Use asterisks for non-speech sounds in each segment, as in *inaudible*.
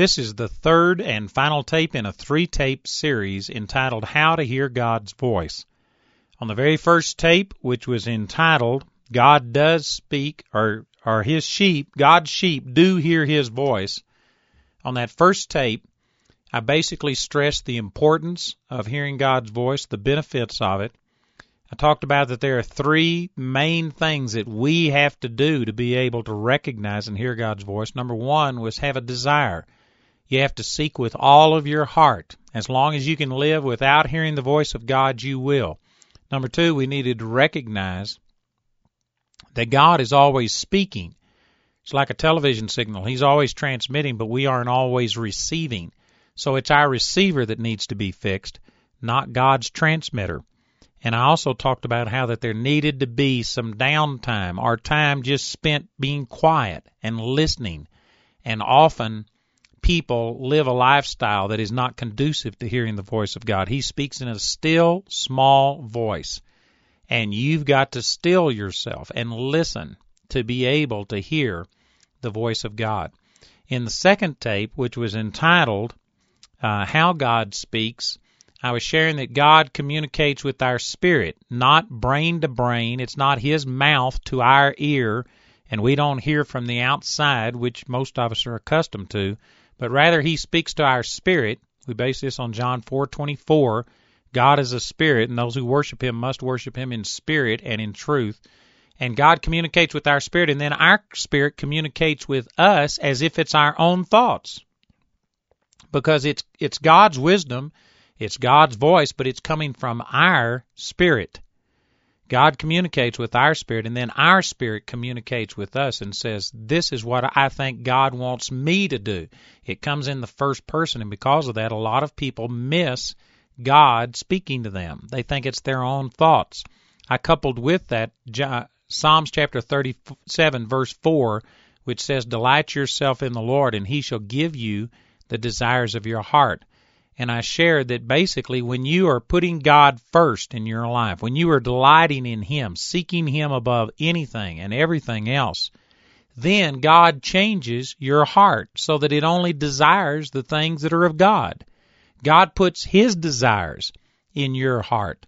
This is the third and final tape in a three tape series entitled How to Hear God's Voice. On the very first tape, which was entitled God Does Speak, or, or His Sheep, God's Sheep Do Hear His Voice, on that first tape, I basically stressed the importance of hearing God's voice, the benefits of it. I talked about that there are three main things that we have to do to be able to recognize and hear God's voice. Number one was have a desire. You have to seek with all of your heart. As long as you can live without hearing the voice of God, you will. Number two, we needed to recognize that God is always speaking. It's like a television signal. He's always transmitting, but we aren't always receiving. So it's our receiver that needs to be fixed, not God's transmitter. And I also talked about how that there needed to be some downtime, our time just spent being quiet and listening. And often people live a lifestyle that is not conducive to hearing the voice of God. He speaks in a still, small voice. And you've got to still yourself and listen to be able to hear the voice of God. In the second tape, which was entitled uh, how God speaks. I was sharing that God communicates with our spirit, not brain to brain. It's not His mouth to our ear, and we don't hear from the outside, which most of us are accustomed to, but rather He speaks to our spirit. We base this on John 4:24. God is a spirit, and those who worship Him must worship Him in spirit and in truth. And God communicates with our spirit, and then our spirit communicates with us as if it's our own thoughts because it's it's God's wisdom, it's God's voice, but it's coming from our spirit. God communicates with our spirit, and then our spirit communicates with us and says, This is what I think God wants me to do. It comes in the first person, and because of that, a lot of people miss God speaking to them. They think it's their own thoughts. I coupled with that Psalms chapter 37, verse 4, which says, Delight yourself in the Lord, and he shall give you the desires of your heart. And I shared that basically when you are putting God first in your life, when you are delighting in Him, seeking Him above anything and everything else, then God changes your heart so that it only desires the things that are of God. God puts His desires in your heart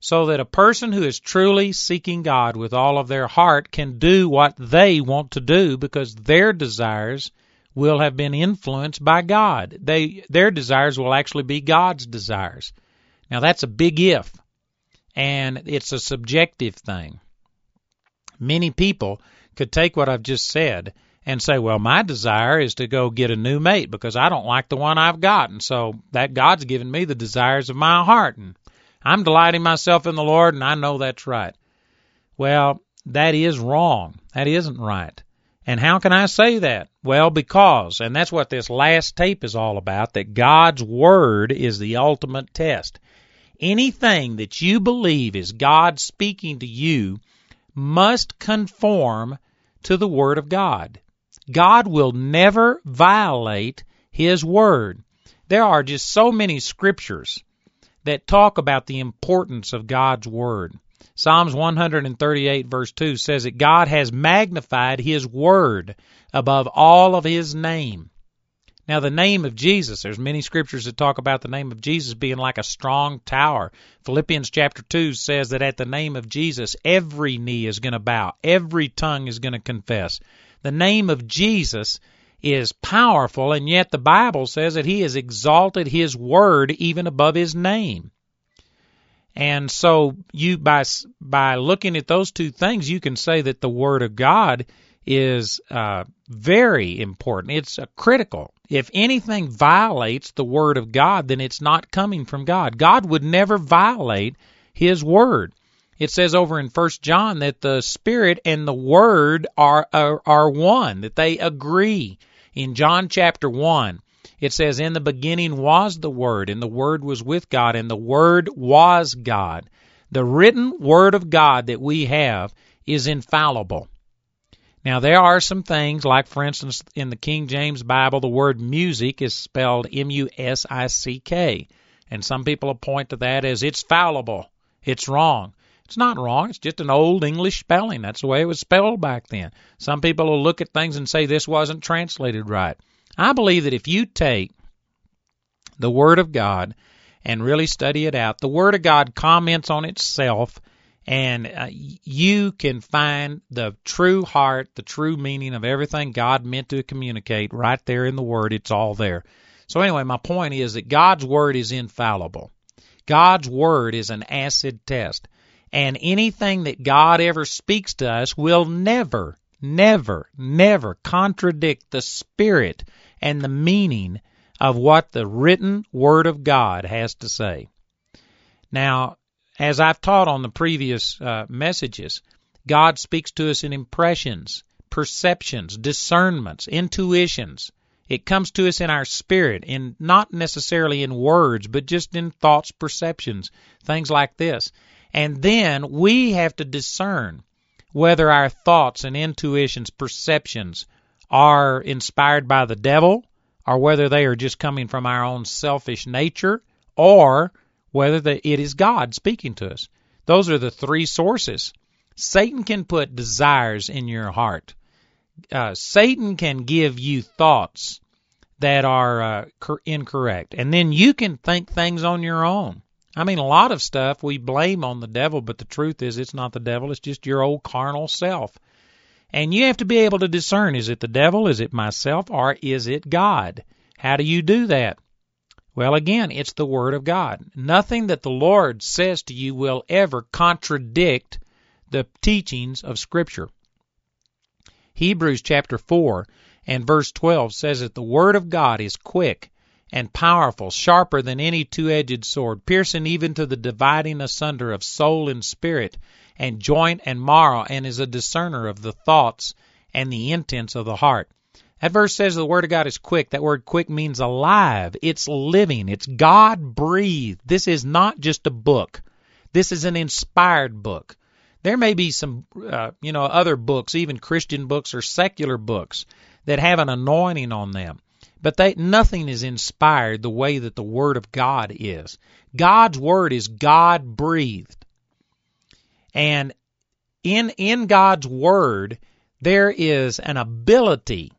so that a person who is truly seeking God with all of their heart can do what they want to do because their desires will have been influenced by God. They their desires will actually be God's desires. Now that's a big if, and it's a subjective thing. Many people could take what I've just said and say, well, my desire is to go get a new mate because I don't like the one I've got. And so that God's given me the desires of my heart. And I'm delighting myself in the Lord, and I know that's right. Well, that is wrong. That isn't right. And how can I say that? Well, because, and that's what this last tape is all about, that God's Word is the ultimate test. Anything that you believe is God speaking to you must conform to the Word of God. God will never violate His Word. There are just so many scriptures that talk about the importance of God's Word. Psalms 138 verse 2 says that God has magnified His Word above all of His name. Now the name of Jesus, there's many scriptures that talk about the name of Jesus being like a strong tower. Philippians chapter 2 says that at the name of Jesus, every knee is going to bow, every tongue is going to confess. The name of Jesus is powerful, and yet the Bible says that He has exalted His Word even above His name. And so you by by looking at those two things, you can say that the Word of God is uh, very important. It's uh, critical. If anything violates the Word of God, then it's not coming from God. God would never violate His Word. It says over in First John that the Spirit and the Word are, are are one, that they agree. In John chapter one, it says, In the beginning was the Word, and the Word was with God, and the Word was God. The written Word of God that we have is infallible. Now, there are some things, like for instance, in the King James Bible, the word music is spelled M U S I C K. And some people point to that as it's fallible. It's wrong. It's not wrong. It's just an old English spelling. That's the way it was spelled back then. Some people will look at things and say this wasn't translated right. I believe that if you take the Word of God and really study it out, the Word of God comments on itself and uh, you can find the true heart, the true meaning of everything God meant to communicate right there in the Word. It's all there. So, anyway, my point is that God's Word is infallible. God's Word is an acid test. And anything that God ever speaks to us will never, never, never contradict the spirit and the meaning of what the written Word of God has to say. Now, as I've taught on the previous uh, messages, God speaks to us in impressions, perceptions, discernments, intuitions. It comes to us in our spirit, in not necessarily in words, but just in thoughts, perceptions, things like this. And then we have to discern whether our thoughts and intuitions, perceptions are inspired by the devil, or whether they are just coming from our own selfish nature, or whether the, it is God speaking to us. Those are the three sources. Satan can put desires in your heart. Uh, Satan can give you thoughts that are uh, cor- incorrect, and then you can think things on your own. I mean, a lot of stuff we blame on the devil, but the truth is it's not the devil, it's just your old carnal self. And you have to be able to discern is it the devil, is it myself, or is it God? How do you do that? Well, again, it's the Word of God. Nothing that the Lord says to you will ever contradict the teachings of Scripture. Hebrews chapter 4 and verse 12 says that the Word of God is quick and powerful, sharper than any two edged sword, piercing even to the dividing asunder of soul and spirit, and joint and marrow, and is a discerner of the thoughts and the intents of the heart. That verse says the Word of God is quick. That word quick means alive. It's living. It's God breathed. This is not just a book. This is an inspired book. There may be some, uh, you know, other books, even Christian books or secular books, that have an anointing on them. But they, nothing is inspired the way that the Word of God is. God's Word is God breathed. And in, in God's Word, there is an ability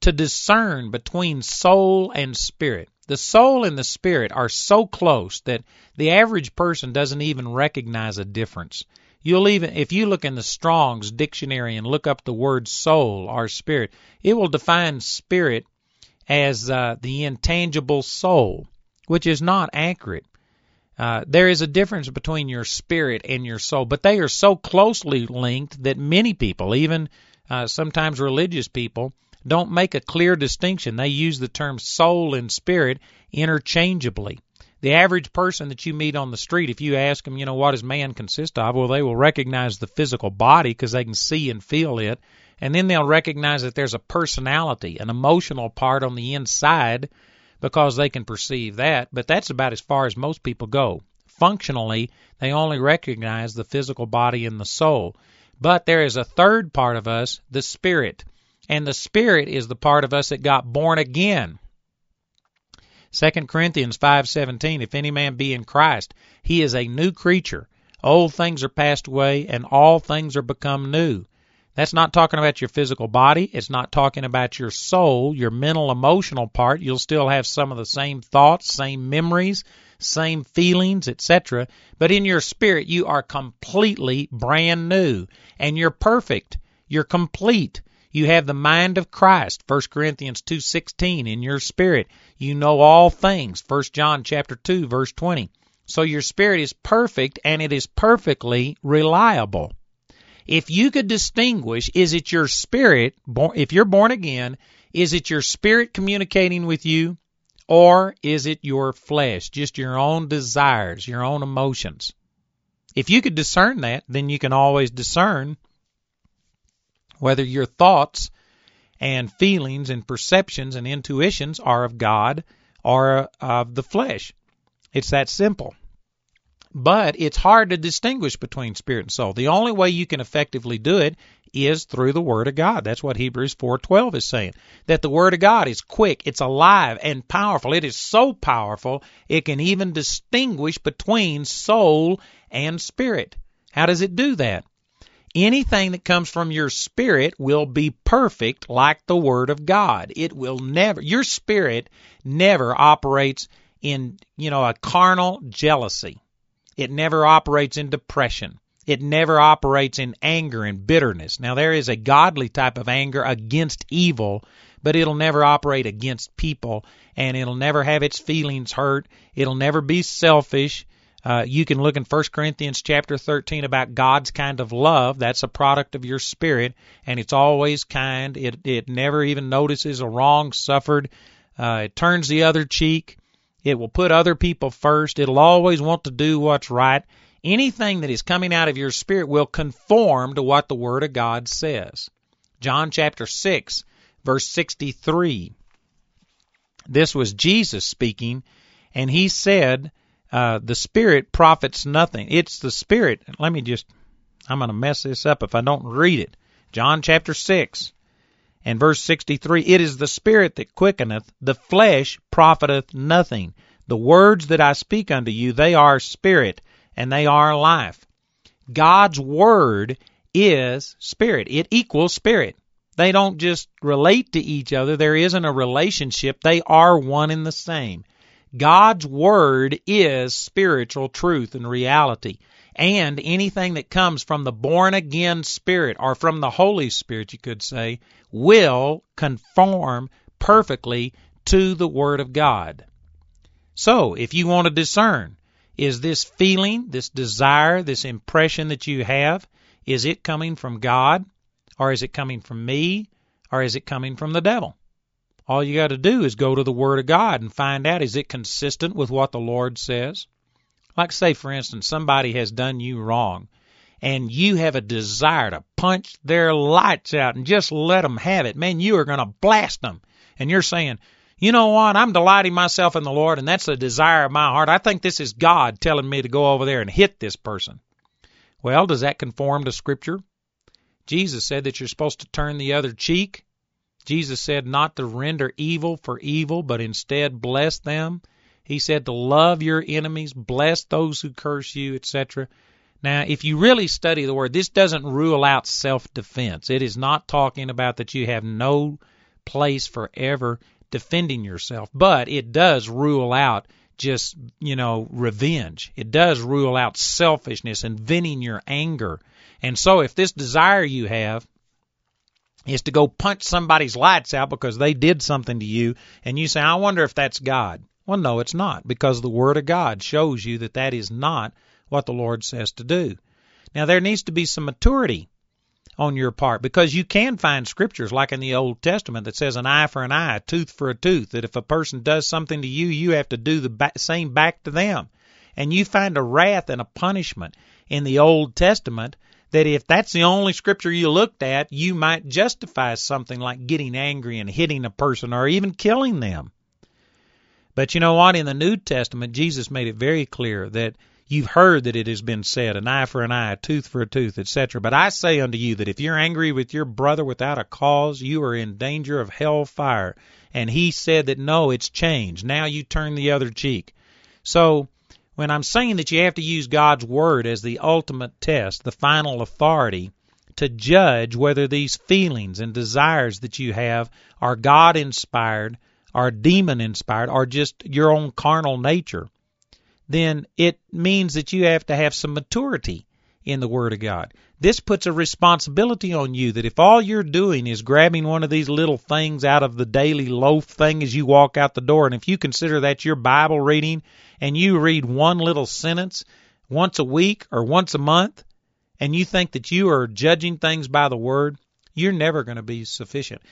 to discern between soul and spirit. The soul and the spirit are so close that the average person doesn't even recognize a difference. You'll even if you look in the Strong's dictionary and look up the word soul or spirit, it will define spirit as uh, the intangible soul, which is not accurate. Uh, there is a difference between your spirit and your soul, but they are so closely linked that many people, even uh, sometimes religious people, don't make a clear distinction. They use the term soul and spirit interchangeably. The average person that you meet on the street, if you ask them, you know, what does man consist of? Well, they will recognize the physical body because they can see and feel it. And then they'll recognize that there's a personality, an emotional part on the inside because they can perceive that. But that's about as far as most people go. Functionally, they only recognize the physical body and the soul. But there is a third part of us, the spirit and the Spirit is the part of us that got born again. 2 Corinthians 5:17 If any man be in Christ he is a new creature old things are passed away and all things are become new that's not talking about your physical body it's not talking about your soul your mental emotional part you'll still have some of the same thoughts same memories same feelings etc but in your spirit you are completely brand new and you're perfect you're complete you have the mind of Christ, 1 Corinthians 2:16 in your spirit. You know all things, 1 John chapter 2 verse 20. So your spirit is perfect and it is perfectly reliable. If you could distinguish, is it your spirit, if you're born again, is it your spirit communicating with you or is it your flesh, just your own desires, your own emotions? If you could discern that, then you can always discern whether your thoughts and feelings and perceptions and intuitions are of God or uh, of the flesh. It's that simple. But it's hard to distinguish between spirit and soul. The only way you can effectively do it is through the word of God. That's what Hebrews 4:12 is saying. That the word of God is quick, it's alive and powerful. It is so powerful it can even distinguish between soul and spirit. How does it do that? anything that comes from your spirit will be perfect like the Word of God. It will never, your spirit never operates in, you know, a carnal jealousy. It never operates in depression. It never operates in anger and bitterness. Now, there is a godly type of anger against evil, but it'll never operate against people, and it'll never have its feelings hurt. It'll never be selfish. Uh, you can look in 1 Corinthians chapter 13 about God's kind of love. That's a product of your spirit, and it's always kind. It it never even notices a wrong suffered. Uh, it turns the other cheek. It will put other people first. It'll always want to do what's right. Anything that is coming out of your spirit will conform to what the Word of God says. John chapter 6, verse 63. This was Jesus speaking, and he said, uh, the spirit profits nothing. It's the spirit. Let me just, I'm going to mess this up if I don't read it. John chapter 6 and verse 63 It is the spirit that quickeneth, the flesh profiteth nothing. The words that I speak unto you, they are spirit and they are life. God's word is spirit. It equals spirit. They don't just relate to each other. There isn't a relationship. They are one and the same. God's Word is spiritual truth and reality. And anything that comes from the born again Spirit, or from the Holy Spirit, you could say, will conform perfectly to the Word of God. So, if you want to discern, is this feeling, this desire, this impression that you have, is it coming from God, or is it coming from me, or is it coming from the devil? All you got to do is go to the Word of God and find out is it consistent with what the Lord says? Like, say, for instance, somebody has done you wrong and you have a desire to punch their lights out and just let them have it. Man, you are going to blast them. And you're saying, you know what? I'm delighting myself in the Lord, and that's the desire of my heart. I think this is God telling me to go over there and hit this person. Well, does that conform to Scripture? Jesus said that you're supposed to turn the other cheek. Jesus said not to render evil for evil, but instead bless them. He said to love your enemies, bless those who curse you, etc. Now, if you really study the word, this doesn't rule out self defense. It is not talking about that you have no place for ever defending yourself, but it does rule out just, you know, revenge. It does rule out selfishness and venting your anger. And so if this desire you have is to go punch somebody's lights out because they did something to you, and you say, I wonder if that's God. Well, no, it's not, because the Word of God shows you that that is not what the Lord says to do. Now, there needs to be some maturity on your part because you can find scriptures like in the Old Testament that says an eye for an eye, a tooth for a tooth, that if a person does something to you, you have to do the same back to them. And you find a wrath and a punishment in the Old Testament that if that's the only scripture you looked at, you might justify something like getting angry and hitting a person or even killing them. But you know what? In the New Testament, Jesus made it very clear that you've heard that it has been said, an eye for an eye, a tooth for a tooth, etc. But I say unto you that if you're angry with your brother without a cause, you are in danger of hell fire. And he said that no, it's changed. Now you turn the other cheek. So when I'm saying that you have to use God's Word as the ultimate test, the final authority, to judge whether these feelings and desires that you have are God inspired, are demon inspired, or just your own carnal nature, then it means that you have to have some maturity in the Word of God. This puts a responsibility on you that if all you're doing is grabbing one of these little things out of the daily loaf thing as you walk out the door, and if you consider that your Bible reading and you read one little sentence once a week or once a month, and you think that you are judging things by the Word, you're never going to be sufficient.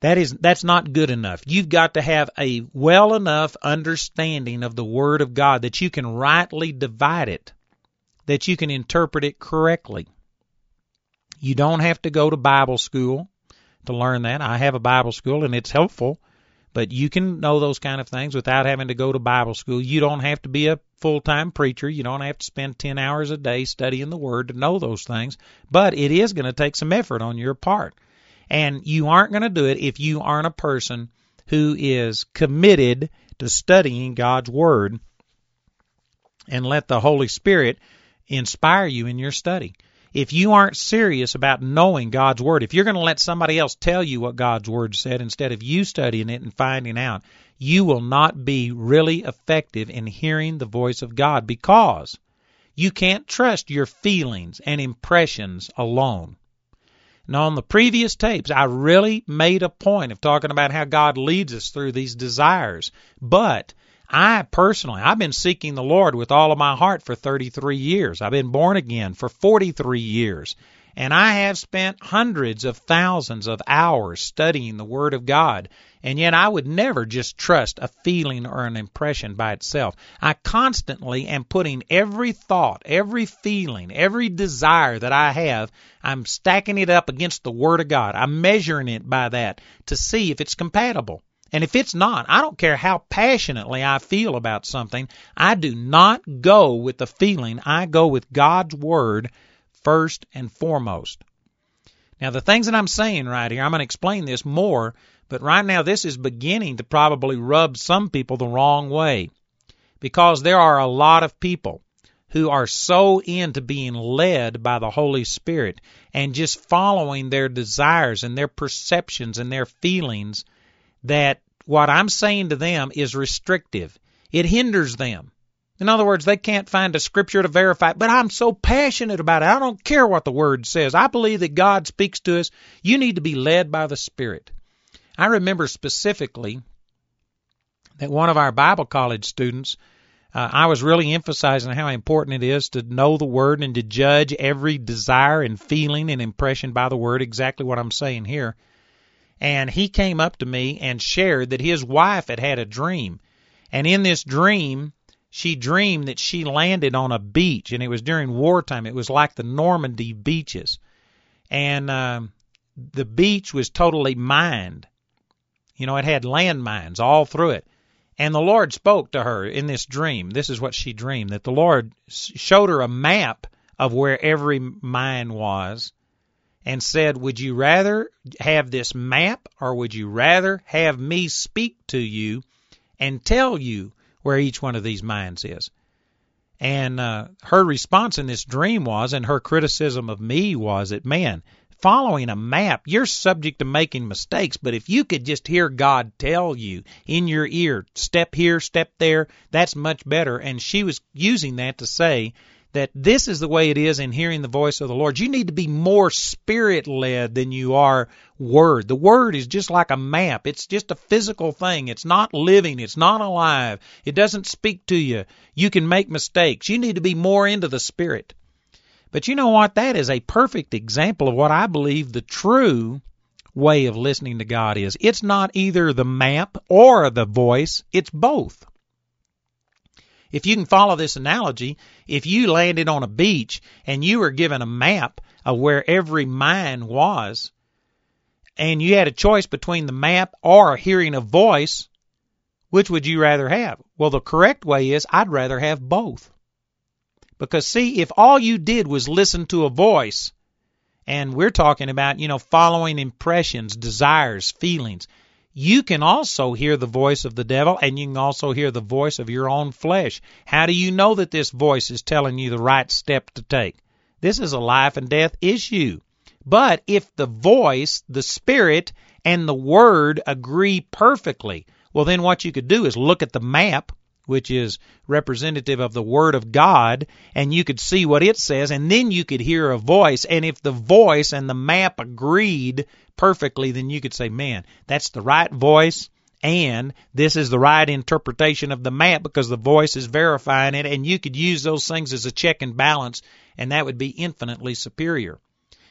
That is that's not good enough. You've got to have a well enough understanding of the word of God that you can rightly divide it that you can interpret it correctly. You don't have to go to Bible school to learn that. I have a Bible school and it's helpful, but you can know those kind of things without having to go to Bible school. You don't have to be a full time preacher. You don't have to spend 10 hours a day studying the Word to know those things, but it is going to take some effort on your part. And you aren't going to do it if you aren't a person who is committed to studying God's Word and let the Holy Spirit inspire you in your study. if you aren't serious about knowing God's Word, if you're going to let somebody else tell you what God's Word said instead of you studying it and finding out, you will not be really effective in hearing the voice of God because you can't trust your feelings and impressions alone. Now, on the previous tapes, I really made a point of talking about how God leads us through these desires. But I personally, I've been seeking the Lord with all of my heart for 33 years. I've been born again for 43 years. And I have spent hundreds of thousands of hours studying the Word of God. And yet I would never just trust a feeling or an impression by itself. I constantly am putting every thought, every feeling, every desire that I have, I'm stacking it up against the Word of God. I'm measuring it by that to see if it's compatible. And if it's not, I don't care how passionately I feel about something, I do not go with the feeling. I go with God's Word first and foremost. Now, the things that I'm saying right here, I'm going to explain this more, but right now this is beginning to probably rub some people the wrong way because there are a lot of people who are so into being led by the Holy Spirit and just following their desires and their perceptions and their feelings that what I'm saying to them is restrictive. It hinders them. In other words, they can't find a scripture to verify it, but I'm so passionate about it. I don't care what the word says. I believe that God speaks to us. You need to be led by the Spirit. I remember specifically that one of our Bible college students, uh, I was really emphasizing how important it is to know the Word and to judge every desire and feeling and impression by the Word, exactly what I'm saying here. And he came up to me and shared that his wife had had a dream. And in this dream, she dreamed that she landed on a beach, and it was during wartime. It was like the Normandy beaches, and um, the beach was totally mined. You know, it had landmines all through it. And the Lord spoke to her in this dream. This is what she dreamed that the Lord showed her a map of where every mine was and said, Would you rather have this map or would you rather have me speak to you and tell you where each one of these mines is. And uh, her response in this dream was, and her criticism of me was that, man, following a map, you're subject to making mistakes. But if you could just hear God tell you in your ear, step here, step there, that's much better. And she was using that to say that this is the way it is in hearing the voice of the Lord. You need to be more spirit led than you are word. The word is just like a map. It's just a physical thing. It's not living. It's not alive. It doesn't speak to you. You can make mistakes. You need to be more into the spirit. But you know what? That is a perfect example of what I believe the true way of listening to God is. It's not either the map or the voice. It's both. If you can follow this analogy, if you landed on a beach and you were given a map of where every mine was, and you had a choice between the map or hearing a voice, which would you rather have? Well, the correct way is I'd rather have both. Because see, if all you did was listen to a voice, and we're talking about, you know, following impressions, desires, feelings, you can also hear the voice of the devil and you can also hear the voice of your own flesh. How do you know that this voice is telling you the right step to take? This is a life and death issue. But if the voice, the spirit, and the word agree perfectly, well, then what you could do is look at the map, which is representative of the Word of God, and you could see what it says, and then you could hear a voice. And if the voice and the map agreed, perfectly, then you could say, man, that's the right voice and this is the right interpretation of the map because the voice is verifying it and you could use those things as a check and balance and that would be infinitely superior.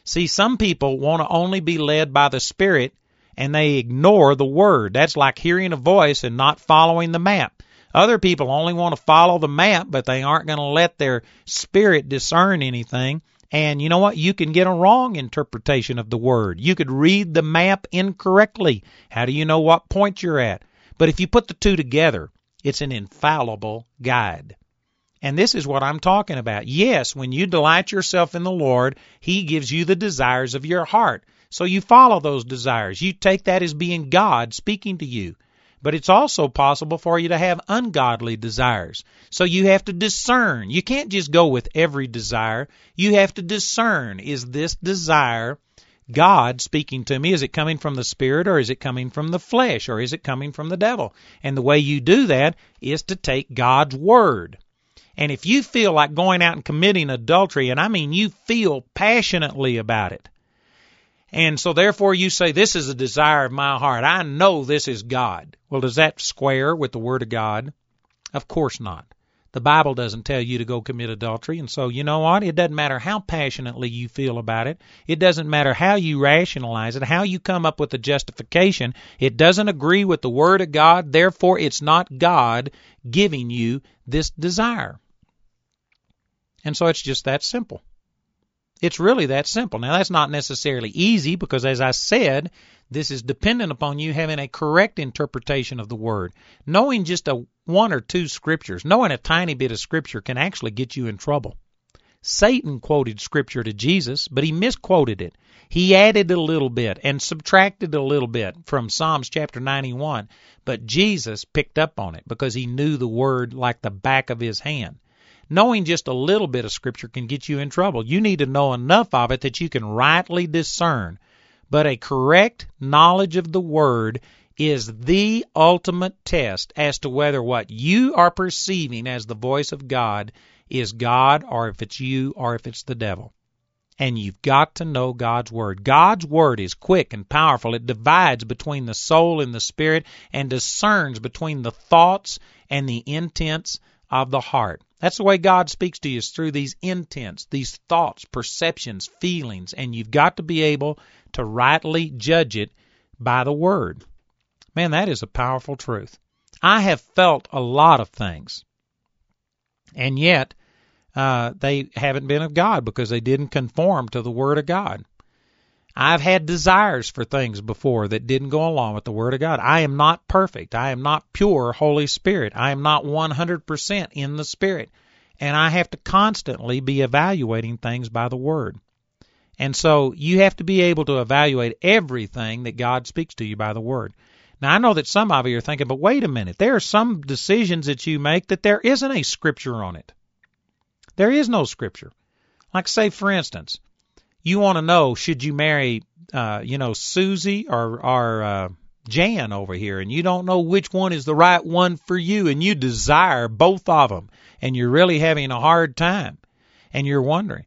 See, some people want to only be led by the Spirit and they ignore the Word. That's like hearing a voice and not following the map. Other people only want to follow the map, but they aren't going to let their spirit discern anything. And you know what? You can get a wrong interpretation of the word. You could read the map incorrectly. How do you know what point you're at? But if you put the two together, it's an infallible guide. And this is what I'm talking about. Yes, when you delight yourself in the Lord, He gives you the desires of your heart. So you follow those desires. You take that as being God speaking to you. But it's also possible for you to have ungodly desires. So you have to discern. You can't just go with every desire. You have to discern is this desire God speaking to me? Is it coming from the Spirit or is it coming from the flesh or is it coming from the devil? And the way you do that is to take God's Word. And if you feel like going out and committing adultery, and I mean you feel passionately about it, and so therefore you say, This is a desire of my heart. I know this is God. Well, does that square with the Word of God? Of course not. The Bible doesn't tell you to go commit adultery, and so you know what? It doesn't matter how passionately you feel about it. It doesn't matter how you rationalize it, how you come up with a justification. It doesn't agree with the Word of God, therefore it's not God giving you this desire. And so it's just that simple. It's really that simple. Now, that's not necessarily easy because, as I said, this is dependent upon you having a correct interpretation of the Word. Knowing just a one or two scriptures, knowing a tiny bit of scripture can actually get you in trouble. Satan quoted scripture to Jesus, but he misquoted it. He added a little bit and subtracted a little bit from Psalms chapter 91, but Jesus picked up on it because he knew the word like the back of his hand knowing just a little bit of Scripture can get you in trouble. You need to know enough of it that you can rightly discern. But a correct knowledge of the Word is the ultimate test as to whether what you are perceiving as the voice of God is God or if it's you or if it's the devil. And you've got to know God's Word. God's Word is quick and powerful. It divides between the soul and the spirit and discerns between the thoughts and the intents of the heart. That's the way God speaks to you is through these intents, these thoughts, perceptions, feelings, and you've got to be able to rightly judge it by the Word. Man, that is a powerful truth. I have felt a lot of things, and yet uh, they haven't been of God because they didn't conform to the Word of God. I've had desires for things before that didn't go along with the Word of God. I am not perfect. I am not pure Holy Spirit. I am not 100% in the Spirit. And I have to constantly be evaluating things by the Word. And so you have to be able to evaluate everything that God speaks to you by the Word. Now, I know that some of you are thinking, but wait a minute. There are some decisions that you make that there isn't a Scripture on it. There is no Scripture. Like, say, for instance, you want to know should you marry, uh, you know, Susie or or uh, Jan over here, and you don't know which one is the right one for you, and you desire both of them, and you're really having a hard time, and you're wondering.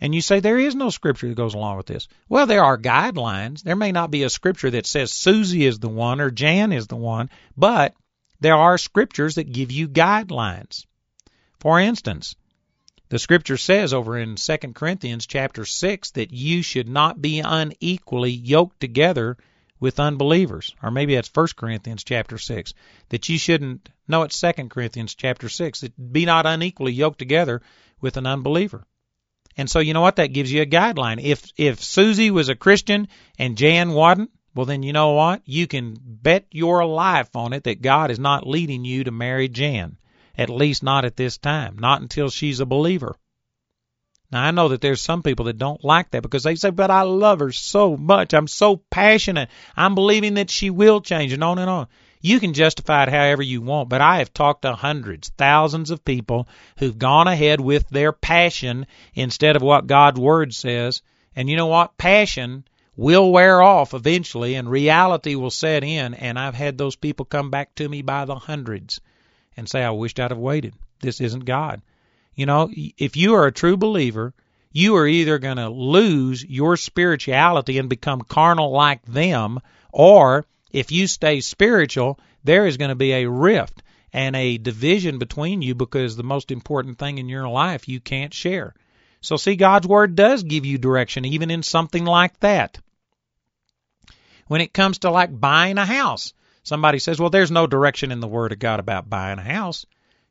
And you say there is no scripture that goes along with this. Well, there are guidelines. There may not be a scripture that says Susie is the one or Jan is the one, but there are scriptures that give you guidelines. For instance, the scripture says over in 2 Corinthians chapter 6 that you should not be unequally yoked together with unbelievers. Or maybe that's 1 Corinthians chapter 6. That you shouldn't, no, it's 2 Corinthians chapter 6. That be not unequally yoked together with an unbeliever. And so you know what? That gives you a guideline. If if Susie was a Christian and Jan wasn't, well then you know what? You can bet your life on it that God is not leading you to marry Jan. At least not at this time. Not until she's a believer. Now I know that there's some people that don't like that because they say, but I love her so much. I'm so passionate. I'm believing that she will change and on and on. You can justify it however you want, but I have talked to hundreds, thousands of people who've gone ahead with their passion instead of what God's Word says. And you know what? Passion will wear off eventually and reality will set in. And I've had those people come back to me by the hundreds and say, I wished I'd have waited. This isn't God. You know, if you are a true believer, you are either going to lose your spirituality and become carnal like them, or if you stay spiritual, there is going to be a rift and a division between you because the most important thing in your life you can't share. So, see, God's Word does give you direction even in something like that. When it comes to like buying a house, Somebody says, well, there's no direction in the Word of God about buying a house.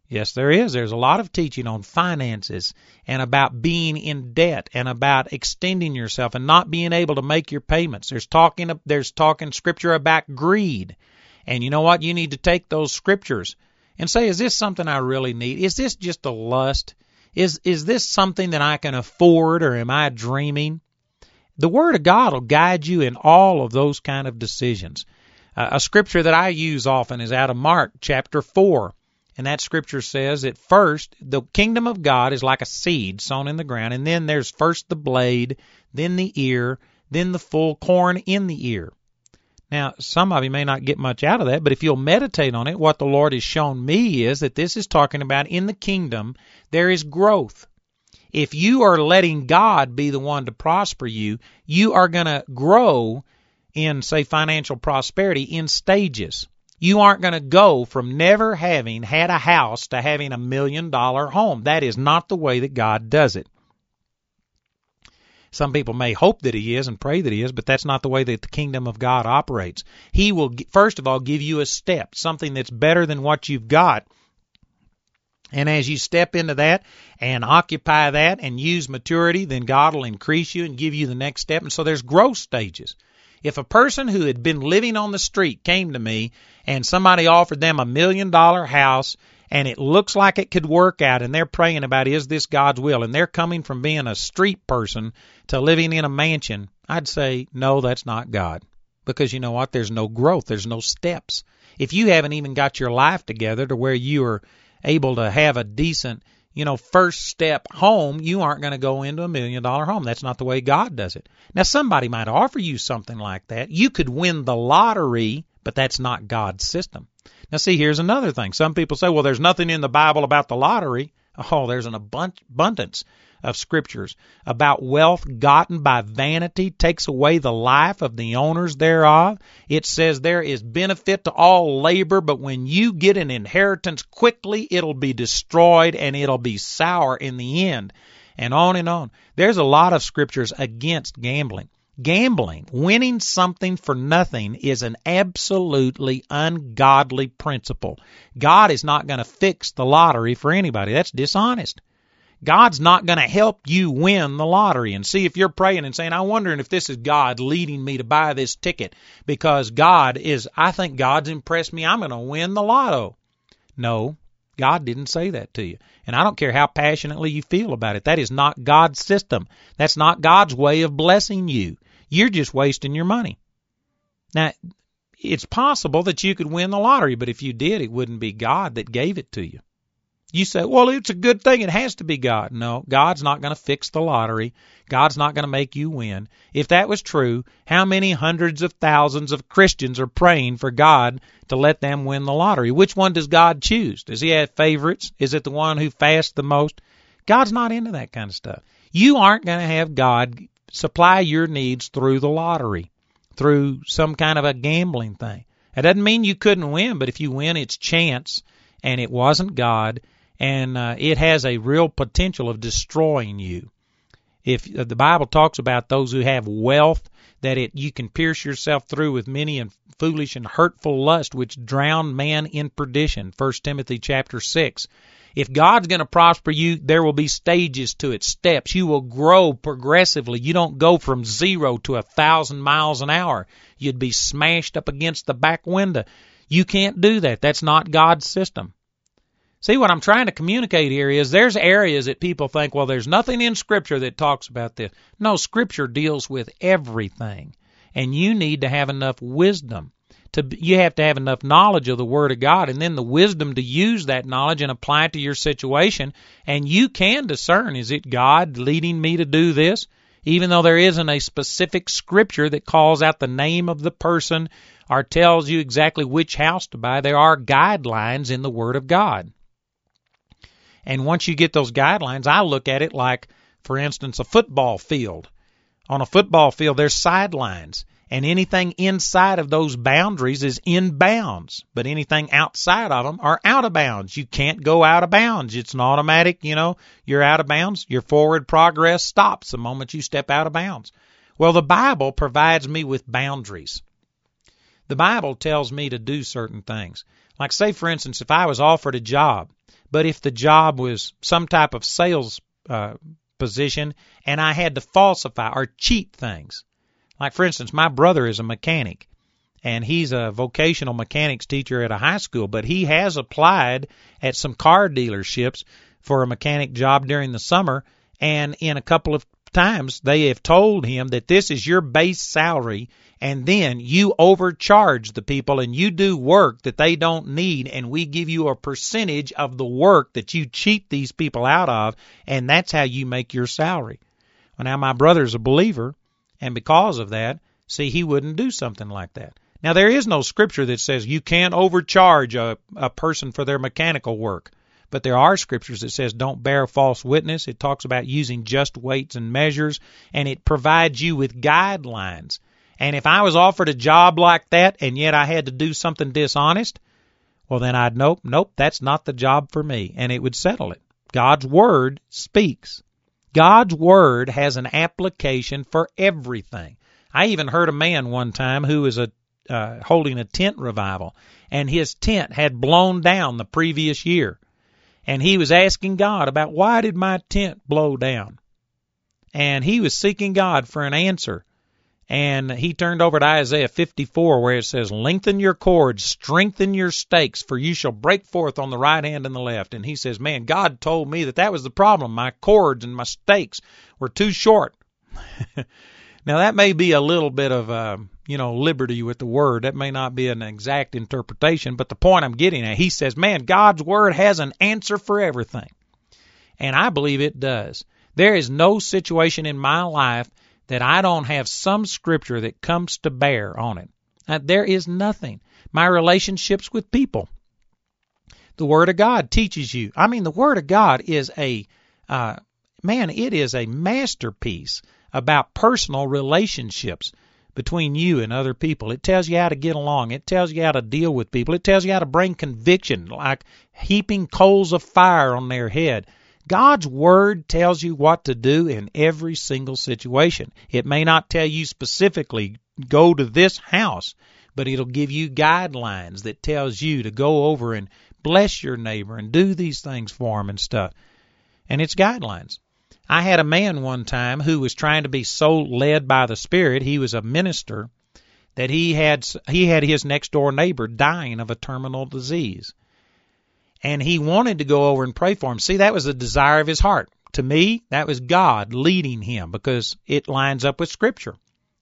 Yes, there is. There's a lot of teaching on finances and about being in debt and about extending yourself and not being able to make your payments. There's talking there's talking scripture about greed. And you know what? You need to take those scriptures and say, is this something I really need? Is this just a lust? Is is this something that I can afford or am I dreaming? The word of God will guide you in all of those kind of decisions. Uh, a scripture that I use often is out of Mark chapter 4. And that scripture says that first, the kingdom of God is like a seed sown in the ground, and then there's first the blade, then the ear, then the full corn in the ear. Now, some of you may not get much out of that, but if you'll meditate on it, what the Lord has shown me is that this is talking about in the kingdom, there is growth. If you are letting God be the one to prosper you, you are going to grow in, say, financial prosperity in stages. You aren't going to go from never having had a house to having a million dollar home. That is not the way that God does it. Some people may hope that he is and pray that he is, but that's not the way that the kingdom of God operates. He will, first of all, give you a step, something that's better than what you've got. And as you step into that and occupy that and use maturity, then God will increase you and give you the next step. And so there's growth stages. If a person who had been living on the street came to me and somebody offered them a million dollar house and it looks like it could work out and they're praying about is this God's will and they're coming from being a street person to living in a mansion, I'd say no, that's not God. Because you know what? There's no growth, there's no steps. If you haven't even got your life together to where you are able to have a decent you know, first step home, you aren't going to go into a million dollar home. That's not the way God does it. Now, somebody might offer you something like that. You could win the lottery, but that's not God's system. Now, see, here's another thing. Some people say, well, there's nothing in the Bible about the lottery. Oh, there's an abundance of scriptures about wealth gotten by vanity takes away the life of the owners thereof. It says there is benefit to all labor, but when you get an inheritance quickly, it'll be destroyed and it'll be sour in the end. And on and on. There's a lot of scriptures against gambling. Gambling, winning something for nothing, is an absolutely ungodly principle. God is not going to fix the lottery for anybody. That's dishonest. God's not going to help you win the lottery. And see if you're praying and saying, I'm wondering if this is God leading me to buy this ticket because God is, I think God's impressed me. I'm going to win the lotto. No, God didn't say that to you. And I don't care how passionately you feel about it. That is not God's system. That's not God's way of blessing you. You're just wasting your money. Now, it's possible that you could win the lottery, but if you did, it wouldn't be God that gave it to you. You say, well, it's a good thing. It has to be God. No, God's not going to fix the lottery. God's not going to make you win. If that was true, how many hundreds of thousands of Christians are praying for God to let them win the lottery? Which one does God choose? Does he have favorites? Is it the one who fasts the most? God's not into that kind of stuff. You aren't going to have God supply your needs through the lottery, through some kind of a gambling thing. That doesn't mean you couldn't win, but if you win, it's chance and it wasn't God and uh, it has a real potential of destroying you. If uh, the Bible talks about those who have wealth, that it you can pierce yourself through with many and foolish and hurtful lust, which drown man in perdition. First Timothy chapter six. If God's going to prosper you, there will be stages to it, steps. You will grow progressively. You don't go from zero to a thousand miles an hour. You'd be smashed up against the back window. You can't do that. That's not God's system. See, what I'm trying to communicate here is there's areas that people think, well, there's nothing in Scripture that talks about this. No, Scripture deals with everything. And you need to have enough wisdom. To, you have to have enough knowledge of the Word of God and then the wisdom to use that knowledge and apply it to your situation. And you can discern, is it God leading me to do this? Even though there isn't a specific scripture that calls out the name of the person or tells you exactly which house to buy, there are guidelines in the Word of God. And once you get those guidelines, I look at it like, for instance, a football field. On a football field, there's sidelines, and anything inside of those boundaries is in bounds, but anything outside of them are out of bounds. You can't go out of bounds. It's an automatic, you know, you're out of bounds. Your forward progress stops the moment you step out of bounds. Well, the Bible provides me with boundaries. The Bible tells me to do certain things. Like, say, for instance, if I was offered a job but if the job was some type of sales uh, position and I had to falsify or cheat things, like for instance, my brother is a mechanic and he's a vocational mechanics teacher at a high school, but he has applied at some car dealerships for a mechanic job during the summer. And in a couple of times they have told him that this is your base salary and then you overcharge the people and you do work that they don't need and we give you a percentage of the work that you cheat these people out of and that's how you make your salary. Well now my brother's a believer and because of that, see he wouldn't do something like that. Now there is no scripture that says you can't overcharge a, a person for their mechanical work. But there are scriptures that says don't bear false witness. It talks about using just weights and measures and it provides you with guidelines and if I was offered a job like that and yet I had to do something dishonest, well, then I'd nope, nope, that's not the job for me. And it would settle it. God's Word speaks. God's Word has an application for everything. I even heard a man one time who was a, uh, holding a tent revival, and his tent had blown down the previous year. And he was asking God about why did my tent blow down? And he was seeking God for an answer and he turned over to Isaiah 54 where it says, Lengthen your cords, strengthen your stakes, for you shall break forth on the right hand and the left. And he says, Man, God told me that that was the problem. My cords and my stakes were too short. *laughs* now, that may be a little bit of, uh, you know, liberty with the word. That may not be an exact interpretation, but the point I'm getting at, he says, Man, God's word has an answer for everything. And I believe it does. There is no situation in my life that I don't have some scripture that comes to bear on it. Now, there is nothing. My relationships with people. The Word of God teaches you. I mean, the Word of God is a, uh, man, it is a masterpiece about personal relationships between you and other people. It tells you how to get along. It tells you how to deal with people. It tells you how to bring conviction, like heaping coals of fire on their head. God's Word tells you what to do in every single situation. It may not tell you specifically, go to this house, but it'll give you guidelines that tells you to go over and bless your neighbor and do these things for him and stuff. And it's guidelines. I had a man one time who was trying to be so led by the Spirit, he was a minister, that he had he had his next door neighbor dying of a terminal disease and he wanted to go over and pray for him. See, that was the desire of his heart. To me, that was God leading him because it lines up with Scripture.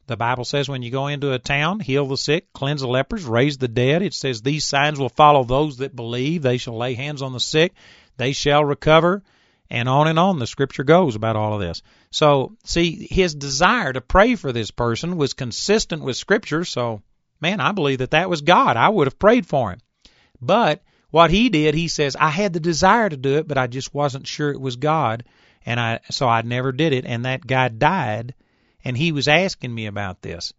The Bible says when you go into a town, heal the sick, cleanse the lepers, raise the dead. It says these signs will follow those that believe. They shall lay hands on the sick, they shall recover, and on and on the Scripture goes about all of this. So, see, his desire to pray for this person was consistent with Scripture. So, man, I believe that that was God. I would have prayed for him. But what he did, he says, I had the desire to do it, but I just wasn't sure it was God, and I so I never did it. And that guy died, and he was asking me about this.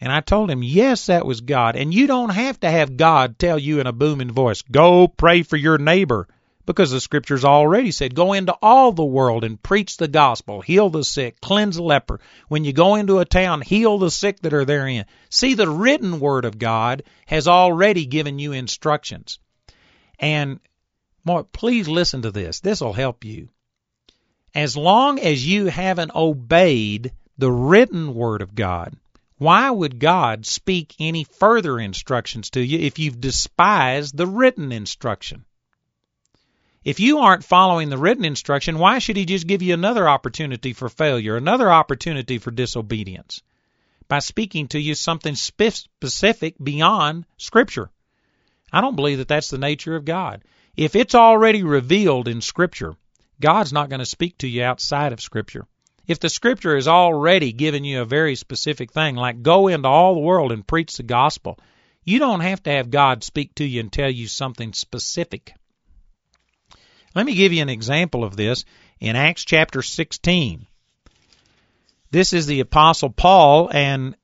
And I told him, yes, that was God. And you don't have to have God tell you in a booming voice, go pray for your neighbor. Because the scriptures already said, go into all the world and preach the gospel, heal the sick, cleanse the leper. When you go into a town, heal the sick that are therein. See, the written word of God has already given you instructions. And more, please listen to this. This will help you. As long as you haven't obeyed the written word of God, why would God speak any further instructions to you if you've despised the written instruction? If you aren't following the written instruction, why should He just give you another opportunity for failure, another opportunity for disobedience? By speaking to you something specific beyond Scripture. I don't believe that that's the nature of God. If it's already revealed in Scripture, God's not going to speak to you outside of Scripture. If the Scripture has already given you a very specific thing, like go into all the world and preach the gospel, you don't have to have God speak to you and tell you something specific. Let me give you an example of this in Acts chapter 16. This is the Apostle Paul, and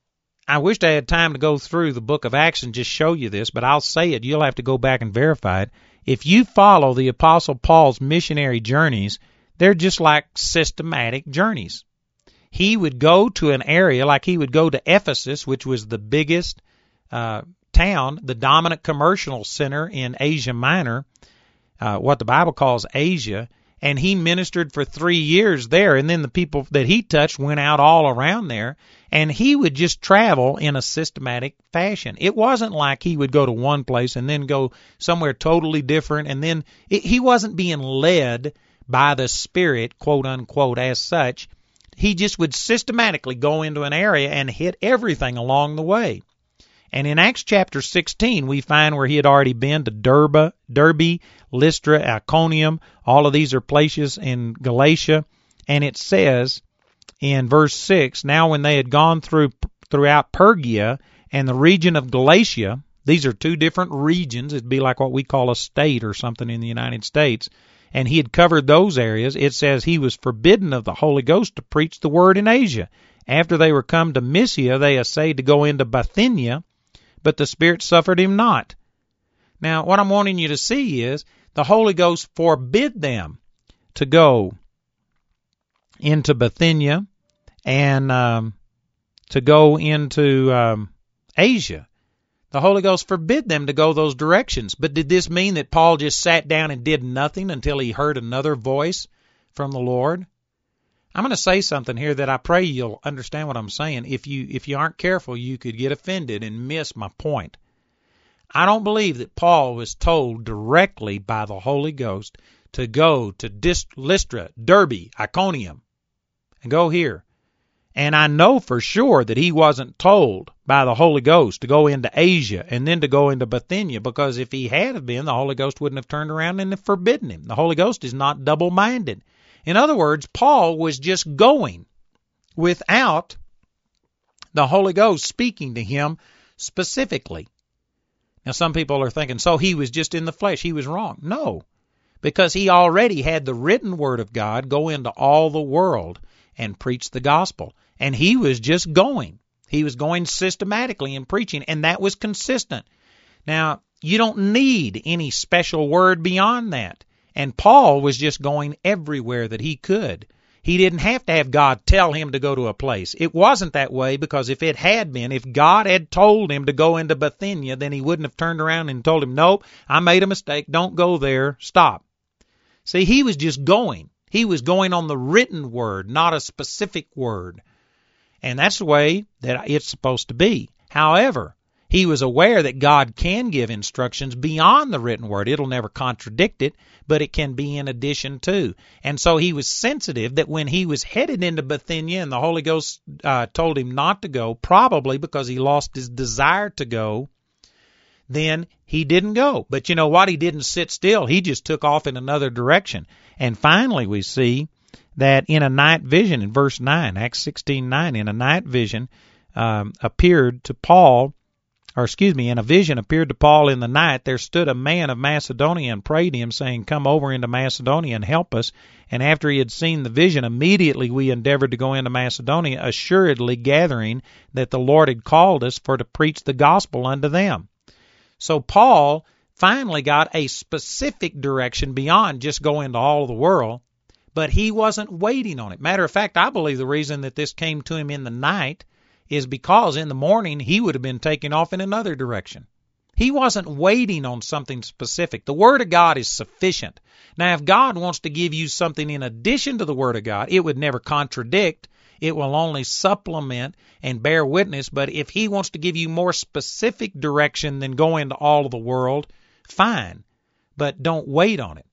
I wished I had time to go through the book of Acts and just show you this, but I'll say it. You'll have to go back and verify it. If you follow the Apostle Paul's missionary journeys, they're just like systematic journeys. He would go to an area, like he would go to Ephesus, which was the biggest uh, town, the dominant commercial center in Asia Minor, uh, what the Bible calls Asia, and he ministered for three years there. And then the people that he touched went out all around there, and he would just travel in a systematic fashion. It wasn't like he would go to one place and then go somewhere totally different, and then it, he wasn't being led by the Spirit, quote unquote, as such, he just would systematically go into an area and hit everything along the way. And in Acts chapter 16, we find where he had already been to Derba, Derbe, Lystra, Iconium. All of these are places in Galatia. And it says in verse 6, Now when they had gone through throughout Phrygia and the region of Galatia, these are two different regions. It'd be like what we call a state or something in the United States. And he had covered those areas. It says he was forbidden of the Holy Ghost to preach the word in Asia. After they were come to Mysia, they essayed to go into Bithynia, but the Spirit suffered him not. Now, what I'm wanting you to see is the Holy Ghost forbid them to go into Bithynia and um, to go into um, Asia. The Holy Ghost forbid them to go those directions. But did this mean that Paul just sat down and did nothing until he heard another voice from the Lord? I'm going to say something here that I pray you'll understand what I'm saying. If you if you aren't careful, you could get offended and miss my point. I don't believe that Paul was told directly by the Holy Ghost to go to Dist- Lystra, Derbe, Iconium, and go here. And I know for sure that he wasn't told by the Holy Ghost to go into Asia and then to go into Bithynia because if he had been, the Holy Ghost wouldn't have turned around and forbidden him. The Holy Ghost is not double minded. In other words, Paul was just going without the Holy Ghost speaking to him specifically. Now, some people are thinking, so he was just in the flesh. He was wrong. No, because he already had the written word of God go into all the world and preach the gospel. And he was just going. He was going systematically in preaching, and that was consistent. Now, you don't need any special word beyond that. And Paul was just going everywhere that he could. He didn't have to have God tell him to go to a place. It wasn't that way because if it had been, if God had told him to go into Bithynia, then he wouldn't have turned around and told him, Nope, I made a mistake. Don't go there. Stop. See, he was just going. He was going on the written word, not a specific word. And that's the way that it's supposed to be. However, he was aware that God can give instructions beyond the written word. It'll never contradict it, but it can be in addition to. And so he was sensitive that when he was headed into Bithynia and the Holy Ghost uh, told him not to go, probably because he lost his desire to go, then he didn't go. But you know what? He didn't sit still. He just took off in another direction. And finally, we see that in a night vision, in verse 9, Acts 16:9, in a night vision, um, appeared to Paul or excuse me, in a vision appeared to Paul in the night, there stood a man of Macedonia and prayed him, saying, Come over into Macedonia and help us. And after he had seen the vision, immediately we endeavored to go into Macedonia, assuredly gathering that the Lord had called us for to preach the gospel unto them. So Paul finally got a specific direction beyond just going to all the world, but he wasn't waiting on it. Matter of fact, I believe the reason that this came to him in the night is because in the morning he would have been taken off in another direction. He wasn't waiting on something specific. The Word of God is sufficient. Now, if God wants to give you something in addition to the Word of God, it would never contradict. It will only supplement and bear witness. But if He wants to give you more specific direction than go into all of the world, fine. But don't wait on it.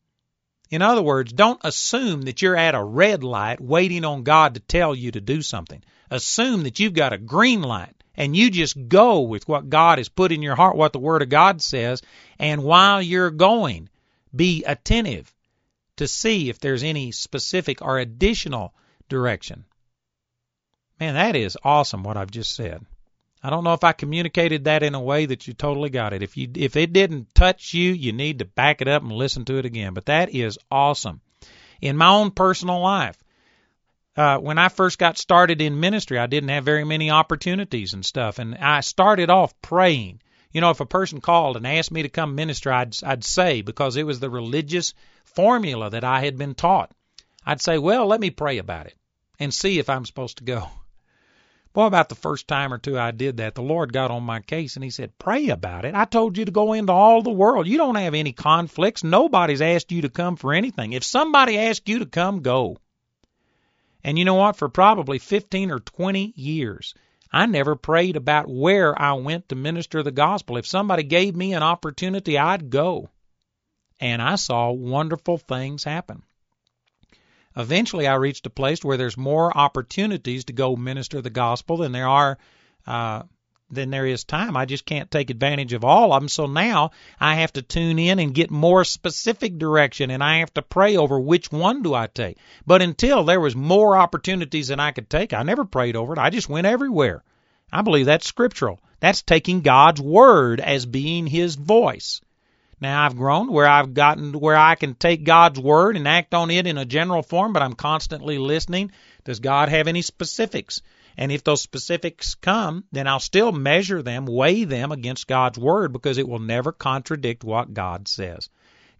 In other words, don't assume that you're at a red light waiting on God to tell you to do something assume that you've got a green light and you just go with what God has put in your heart, what the Word of God says, and while you're going, be attentive to see if there's any specific or additional direction. Man, that is awesome what I've just said. I don't know if I communicated that in a way that you totally got it. If you if it didn't touch you, you need to back it up and listen to it again. But that is awesome. In my own personal life, uh, when I first got started in ministry, I didn't have very many opportunities and stuff, and I started off praying. You know, if a person called and asked me to come minister, I'd I'd say because it was the religious formula that I had been taught. I'd say, "Well, let me pray about it and see if I'm supposed to go." Boy, about the first time or two I did that, the Lord got on my case and He said, Pray about it. I told you to go into all the world. You don't have any conflicts. Nobody's asked you to come for anything. If somebody asked you to come, go. And you know what? For probably 15 or 20 years, I never prayed about where I went to minister the gospel. If somebody gave me an opportunity, I'd go. And I saw wonderful things happen. Eventually, I reached a place where there's more opportunities to go minister the gospel than there are uh, than there is time. I just can't take advantage of all of them. So now I have to tune in and get more specific direction and I have to pray over which one do I take. But until there was more opportunities than I could take, I never prayed over it. I just went everywhere. I believe that's scriptural. That's taking God's word as being his voice. Now I've grown where I've gotten where I can take God's word and act on it in a general form, but I'm constantly listening. Does God have any specifics? And if those specifics come, then I'll still measure them, weigh them against God's Word because it will never contradict what God says.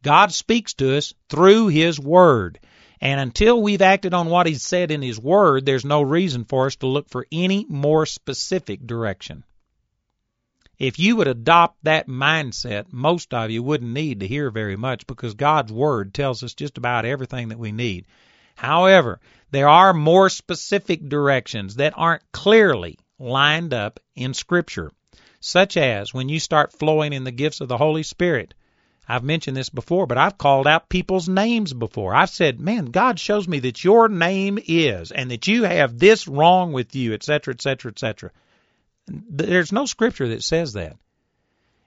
God speaks to us through His Word. And until we've acted on what He's said in His Word, there's no reason for us to look for any more specific direction. If you would adopt that mindset, most of you wouldn't need to hear very much because God's Word tells us just about everything that we need. However, there are more specific directions that aren't clearly lined up in Scripture, such as when you start flowing in the gifts of the Holy Spirit. I've mentioned this before, but I've called out people's names before. I've said, man, God shows me that your name is, and that you have this wrong with you, etc., etc., etc. There's no scripture that says that.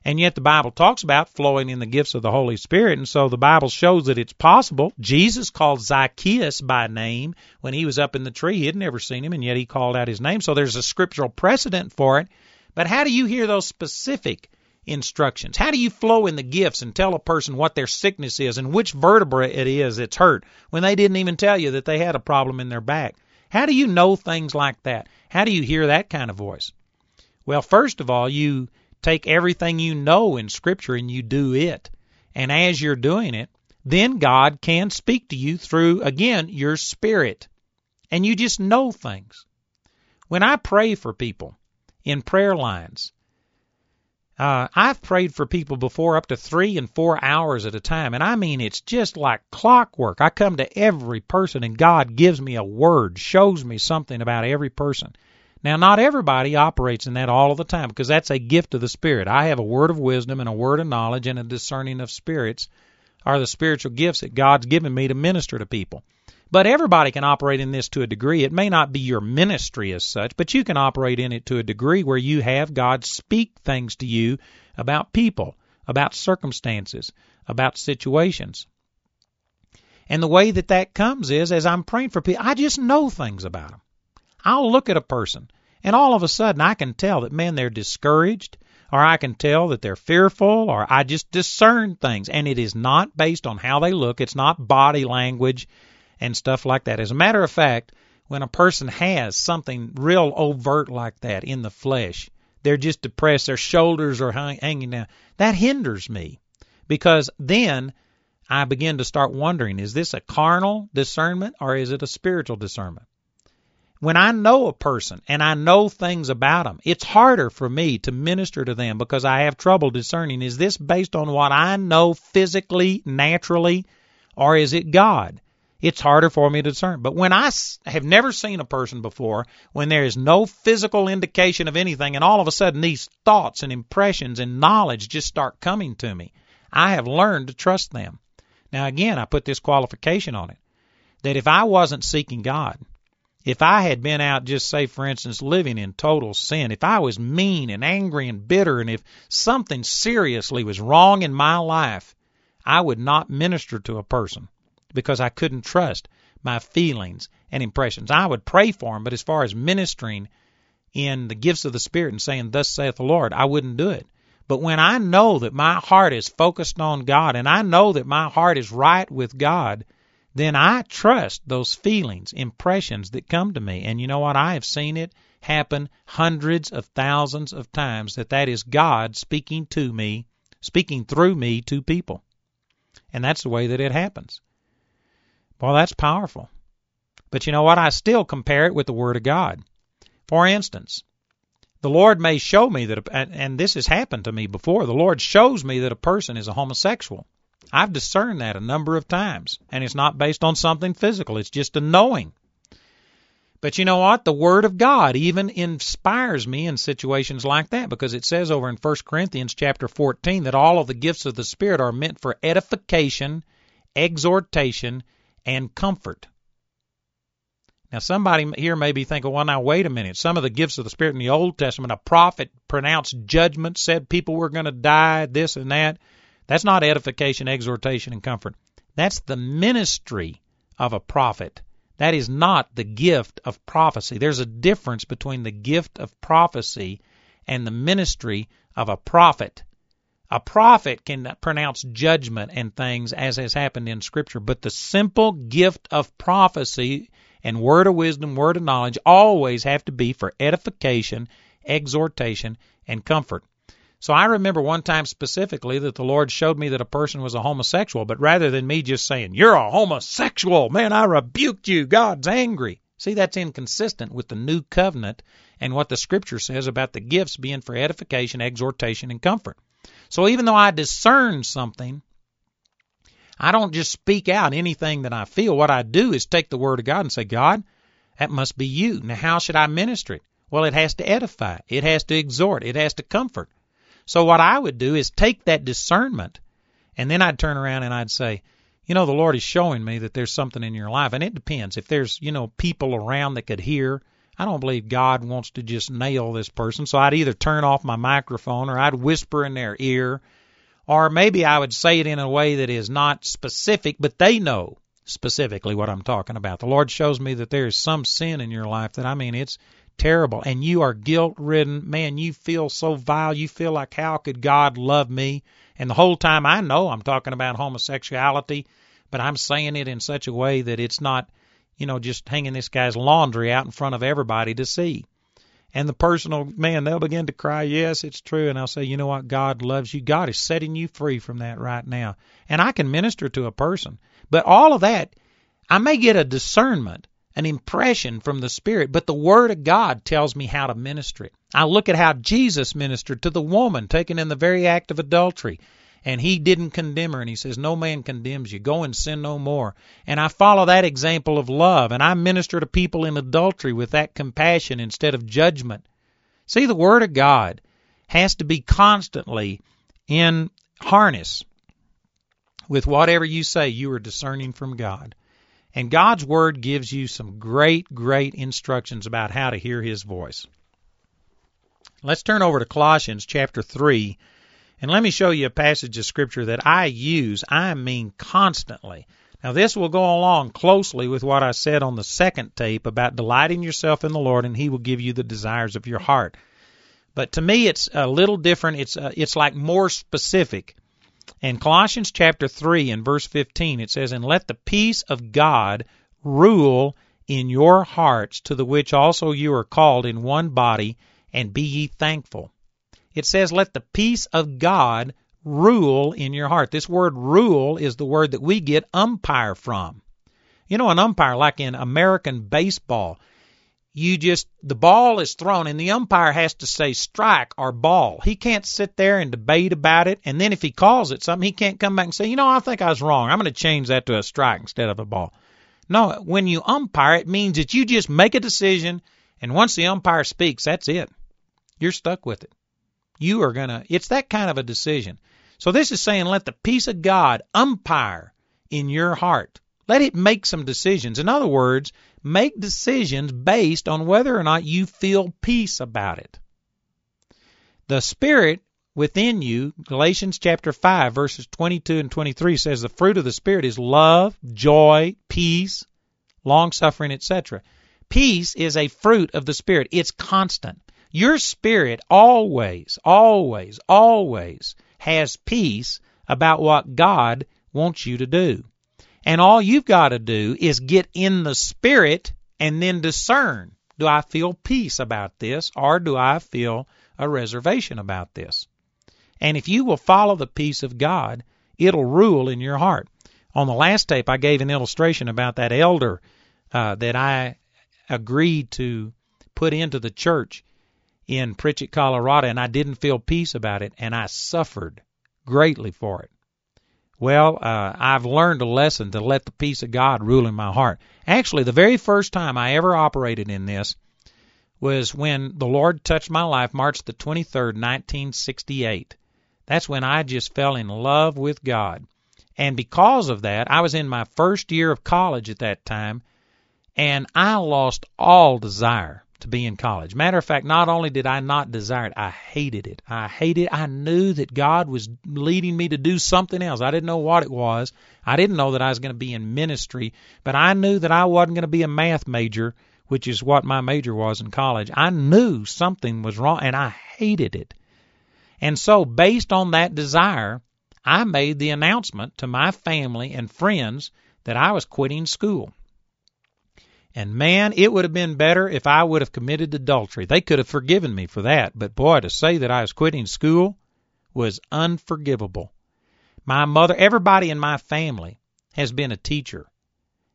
And yet the Bible talks about flowing in the gifts of the Holy Spirit, and so the Bible shows that it's possible. Jesus called Zacchaeus by name when he was up in the tree. He had never seen him, and yet he called out his name. So there's a scriptural precedent for it. But how do you hear those specific instructions? How do you flow in the gifts and tell a person what their sickness is and which vertebra it is that's hurt when they didn't even tell you that they had a problem in their back? How do you know things like that? How do you hear that kind of voice? Well, first of all, you take everything you know in Scripture and you do it. And as you're doing it, then God can speak to you through, again, your spirit. And you just know things. When I pray for people in prayer lines, uh, I've prayed for people before up to three and four hours at a time, and I mean it's just like clockwork. I come to every person, and God gives me a word, shows me something about every person. Now, not everybody operates in that all of the time because that's a gift of the Spirit. I have a word of wisdom and a word of knowledge and a discerning of spirits are the spiritual gifts that God's given me to minister to people. But everybody can operate in this to a degree. It may not be your ministry as such, but you can operate in it to a degree where you have God speak things to you about people, about circumstances, about situations. And the way that that comes is as I'm praying for people, I just know things about them. I'll look at a person and all of a sudden I can tell that, man, they're discouraged, or I can tell that they're fearful, or I just discern things. And it is not based on how they look, it's not body language and stuff like that. As a matter of fact, when a person has something real overt like that in the flesh, they're just depressed, their shoulders are hanging down, that hinders me because then I begin to start wondering is this a carnal discernment or is it a spiritual discernment? When I know a person and I know things about them, it's harder for me to minister to them because I have trouble discerning is this based on what I know physically, naturally, or is it God? It's harder for me to discern. But when I have never seen a person before, when there is no physical indication of anything, and all of a sudden these thoughts and impressions and knowledge just start coming to me, I have learned to trust them. Now, again, I put this qualification on it that if I wasn't seeking God, if I had been out, just say, for instance, living in total sin, if I was mean and angry and bitter, and if something seriously was wrong in my life, I would not minister to a person because I couldn't trust my feelings and impressions. I would pray for them, but as far as ministering in the gifts of the Spirit and saying, Thus saith the Lord, I wouldn't do it. But when I know that my heart is focused on God and I know that my heart is right with God, then I trust those feelings, impressions that come to me. And you know what? I have seen it happen hundreds of thousands of times that that is God speaking to me, speaking through me to people. And that's the way that it happens. Well, that's powerful. But you know what? I still compare it with the Word of God. For instance, the Lord may show me that, and this has happened to me before, the Lord shows me that a person is a homosexual. I've discerned that a number of times, and it's not based on something physical, it's just a knowing. But you know what? The Word of God even inspires me in situations like that because it says over in 1 Corinthians chapter 14 that all of the gifts of the Spirit are meant for edification, exhortation, and comfort. Now, somebody here may be thinking, well, now, wait a minute. Some of the gifts of the Spirit in the Old Testament, a prophet pronounced judgment, said people were going to die, this and that. That's not edification, exhortation, and comfort. That's the ministry of a prophet. That is not the gift of prophecy. There's a difference between the gift of prophecy and the ministry of a prophet. A prophet can pronounce judgment and things as has happened in Scripture, but the simple gift of prophecy and word of wisdom, word of knowledge always have to be for edification, exhortation, and comfort. So I remember one time specifically that the Lord showed me that a person was a homosexual, but rather than me just saying, You're a homosexual, man, I rebuked you, God's angry. See, that's inconsistent with the new covenant and what the scripture says about the gifts being for edification, exhortation, and comfort. So even though I discern something, I don't just speak out anything that I feel. What I do is take the Word of God and say, God, that must be you. Now, how should I minister it? Well, it has to edify, it has to exhort, it has to comfort. So, what I would do is take that discernment, and then I'd turn around and I'd say, you know, the Lord is showing me that there's something in your life. And it depends. If there's, you know, people around that could hear, I don't believe God wants to just nail this person. So I'd either turn off my microphone or I'd whisper in their ear or maybe I would say it in a way that is not specific, but they know specifically what I'm talking about. The Lord shows me that there is some sin in your life that I mean it's terrible and you are guilt ridden. Man, you feel so vile. You feel like how could God love me? And the whole time I know I'm talking about homosexuality, but I'm saying it in such a way that it's not, you know, just hanging this guy's laundry out in front of everybody to see and the personal man they'll begin to cry yes it's true and i'll say you know what god loves you god is setting you free from that right now and i can minister to a person but all of that i may get a discernment an impression from the spirit but the word of god tells me how to minister it. I look at how jesus ministered to the woman taken in the very act of adultery and he didn't condemn her and he says no man condemns you. Go and sin no more. And i follow that example of love and i minister to people in adultery with that compassion instead of judgment. See the word of god has to be constantly in harness with whatever you say you are discerning from god and god's word gives you some great great instructions about how to hear his voice let's turn over to colossians chapter 3 and let me show you a passage of scripture that I use, I mean constantly. Now, this will go along closely with what I said on the second tape about delighting yourself in the Lord, and He will give you the desires of your heart. But to me, it's a little different. It's uh, it's like more specific. In Colossians chapter three and verse fifteen, it says, "And let the peace of God rule in your hearts, to the which also you are called in one body, and be ye thankful." It says, let the peace of God rule in your heart. This word rule is the word that we get umpire from. You know, an umpire, like in American baseball, you just, the ball is thrown and the umpire has to say strike or ball. He can't sit there and debate about it. And then if he calls it something, he can't come back and say, you know, I think I was wrong. I'm going to change that to a strike instead of a ball. No, when you umpire, it means that you just make a decision. And once the umpire speaks, that's it. You're stuck with it you are going to, it's that kind of a decision. So this is saying let the peace of God umpire in your heart. Let it make some decisions. In other words, make decisions based on whether or not you feel peace about it. The Spirit within you, Galatians chapter 5, verses 22 and 23 says the fruit of the Spirit is love, joy, peace, long suffering, etc. Peace is a fruit of the Spirit. It's constant. Your spirit always, always, always has peace about what God wants you to do. And all you've got to do is get in the spirit and then discern do I feel peace about this or do I feel a reservation about this? And if you will follow the peace of God, it'll rule in your heart. On the last tape, I gave an illustration about that elder uh, that I agreed to put into the church in Pritchett, Colorado, and I didn't feel peace about it, and I suffered greatly for it. Well, uh, I've learned a lesson to let the peace of God rule in my heart. Actually, the very first time I ever operated in this was when the Lord touched my life, March the 23rd, 1968. That's when I just fell in love with God. And because of that, I was in my first year of college at that time, And I lost all desire to be in college. Matter of fact, not only did I not desire it, I hated it. I hated I knew that God was leading me to do something else. I didn't know what it was. I didn't know that I was going to be in ministry, but I knew that I wasn't going to be a math major, which is what my major was in college. I knew something was wrong and I hated it. And so, based on that desire, I made the announcement to my family and friends that I was quitting school. And man, it would have been better if I would have committed adultery. They could have forgiven me for that, but boy, to say that I was quitting school was unforgivable. My mother, everybody in my family has been a teacher.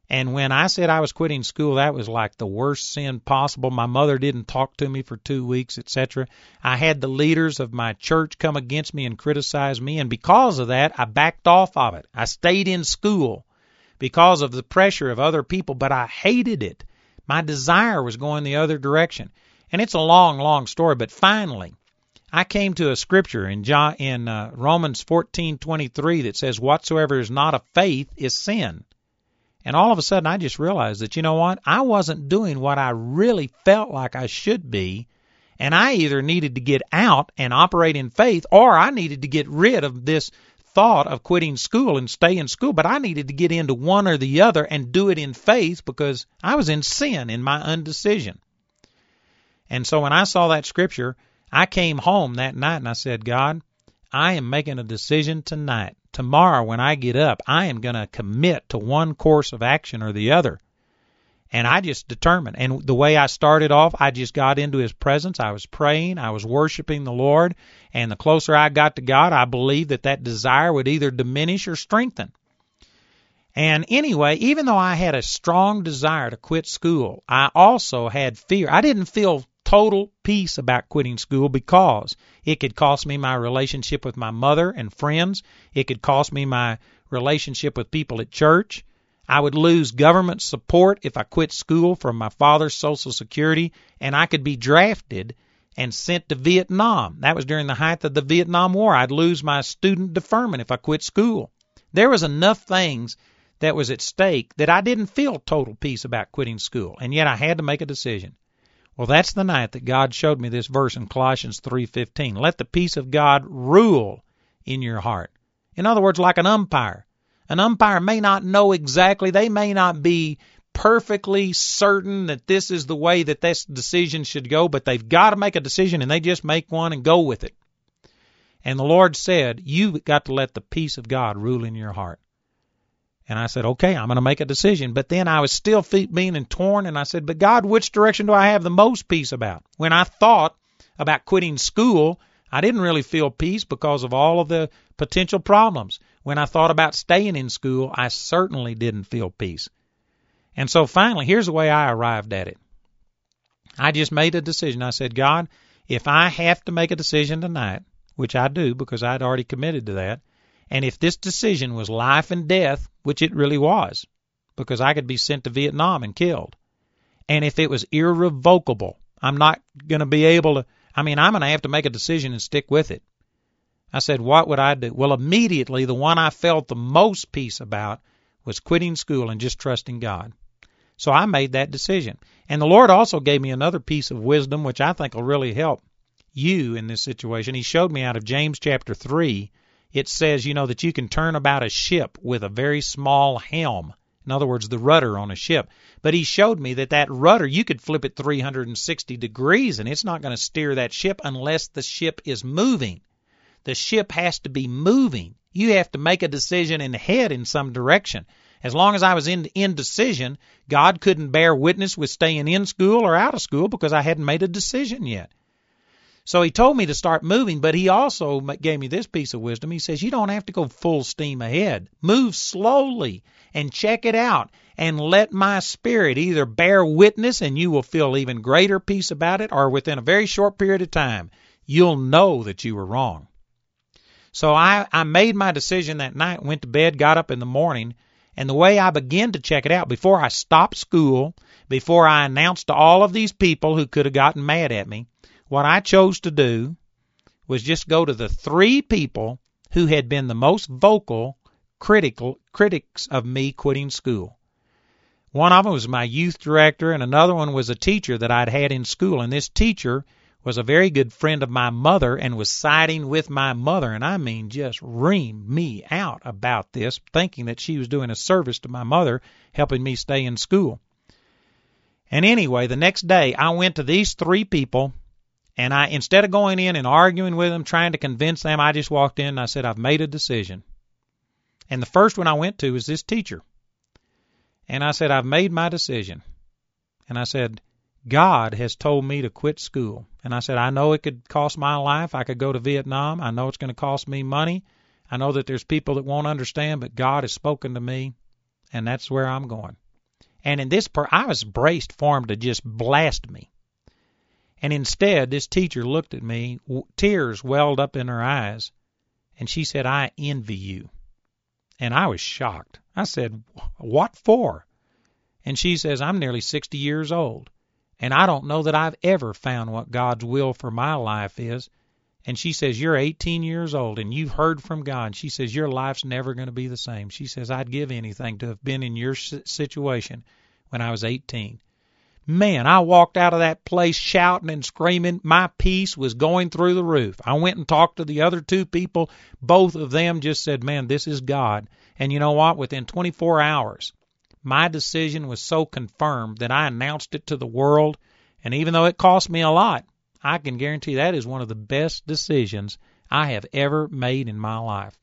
And when I said I was quitting school, that was like the worst sin possible. My mother didn't talk to me for two weeks, etc. I had the leaders of my church come against me and criticize me, and because of that, I backed off of it. I stayed in school because of the pressure of other people, but I hated it. My desire was going the other direction. And it's a long, long story, but finally, I came to a scripture in John, in uh, Romans 14:23 that says whatsoever is not of faith is sin. And all of a sudden I just realized that you know what? I wasn't doing what I really felt like I should be, and I either needed to get out and operate in faith or I needed to get rid of this thought of quitting school and stay in school, but I needed to get into one or the other and do it in faith because I was in sin in my undecision. And so when I saw that scripture, I came home that night and I said, God, I am making a decision tonight. Tomorrow when I get up, I am going to commit to one course of action or the other. And I just determined. And the way I started off, I just got into his presence. I was praying. I was worshiping the Lord. And the closer I got to God, I believed that that desire would either diminish or strengthen. And anyway, even though I had a strong desire to quit school, I also had fear. I didn't feel total peace about quitting school because it could cost me my relationship with my mother and friends. It could cost me my relationship with people at church. I would lose government support if I quit school from my father's Social Security, and I could be drafted and sent to Vietnam. That was during the height of the Vietnam War. I'd lose my student deferment if I quit school. There was enough things that was at stake that I didn't feel total peace about quitting school, and yet I had to make a decision. Well, that's the night that God showed me this verse in Colossians 3:15. Let the peace of God rule in your heart. In other words, like an umpire. An umpire may not know exactly, they may not be perfectly certain that this is the way that this decision should go, but they've got to make a decision and they just make one and go with it. And the Lord said, You've got to let the peace of God rule in your heart. And I said, Okay, I'm going to make a decision. But then I was still feet being torn, and I said, But God, which direction do I have the most peace about? When I thought about quitting school, I didn't really feel peace because of all of the potential problems. When I thought about staying in school, I certainly didn't feel peace. And so finally, here's the way I arrived at it. I just made a decision. I said, God, if I have to make a decision tonight, which I do because I'd already committed to that, and if this decision was life and death, which it really was, because I could be sent to Vietnam and killed, and if it was irrevocable, I'm not going to be able to, I mean, I'm going to have to make a decision and stick with it. I said, what would I do? Well, immediately, the one I felt the most peace about was quitting school and just trusting God. So I made that decision. And the Lord also gave me another piece of wisdom, which I think will really help you in this situation. He showed me out of James chapter 3. It says, you know, that you can turn about a ship with a very small helm. In other words, the rudder on a ship. But he showed me that that rudder, you could flip it 360 degrees and it's not going to steer that ship unless the ship is moving the ship has to be moving. You have to make a decision and head in some direction. As long as I was in indecision, God couldn't bear witness with staying in school or out of school because I hadn't made a decision yet. So he told me to start moving, but he also gave me this piece of wisdom. He says, You don't have to go full steam ahead. Move slowly and check it out and let my spirit either bear witness and you will feel even greater peace about it, or within a very short period of time, you'll know that you were wrong. So I, I made my decision that night, went to bed, got up in the morning, and the way I began to check it out, before I stopped school, before I announced to all of these people who could have gotten mad at me, what I chose to do was just go to the three people who had been the most vocal critical critics of me quitting school. One of them was my youth director, and another one was a teacher that I'd had in school. And this teacher was a very good friend of my mother and was siding with my mother, and I mean just reamed me out about this, thinking that she was doing a service to my mother, helping me stay in school. And anyway, the next day I went to these three people and I instead of going in and arguing with them, trying to convince them, I just walked in and I said, I've made a decision. And the first one I went to was this teacher. And I said, I've made my decision. And I said, God has told me to quit school. And I said, I know it could cost my life. I could go to Vietnam. I know it's going to cost me money. I know that there's people that won't understand, but God has spoken to me, and that's where I'm going. And in this part, I was braced for him to just blast me. And instead, this teacher looked at me, tears welled up in her eyes, and she said, I envy you. And I was shocked. I said, What for? And she says, I'm nearly 60 years old. And I don't know that I've ever found what God's will for my life is. And she says, You're 18 years old and you've heard from God. She says, Your life's never going to be the same. She says, I'd give anything to have been in your situation when I was 18. Man, I walked out of that place shouting and screaming. My peace was going through the roof. I went and talked to the other two people. Both of them just said, Man, this is God. And you know what? Within 24 hours, my decision was so confirmed that I announced it to the world, and even though it cost me a lot, I can guarantee that is one of the best decisions I have ever made in my life.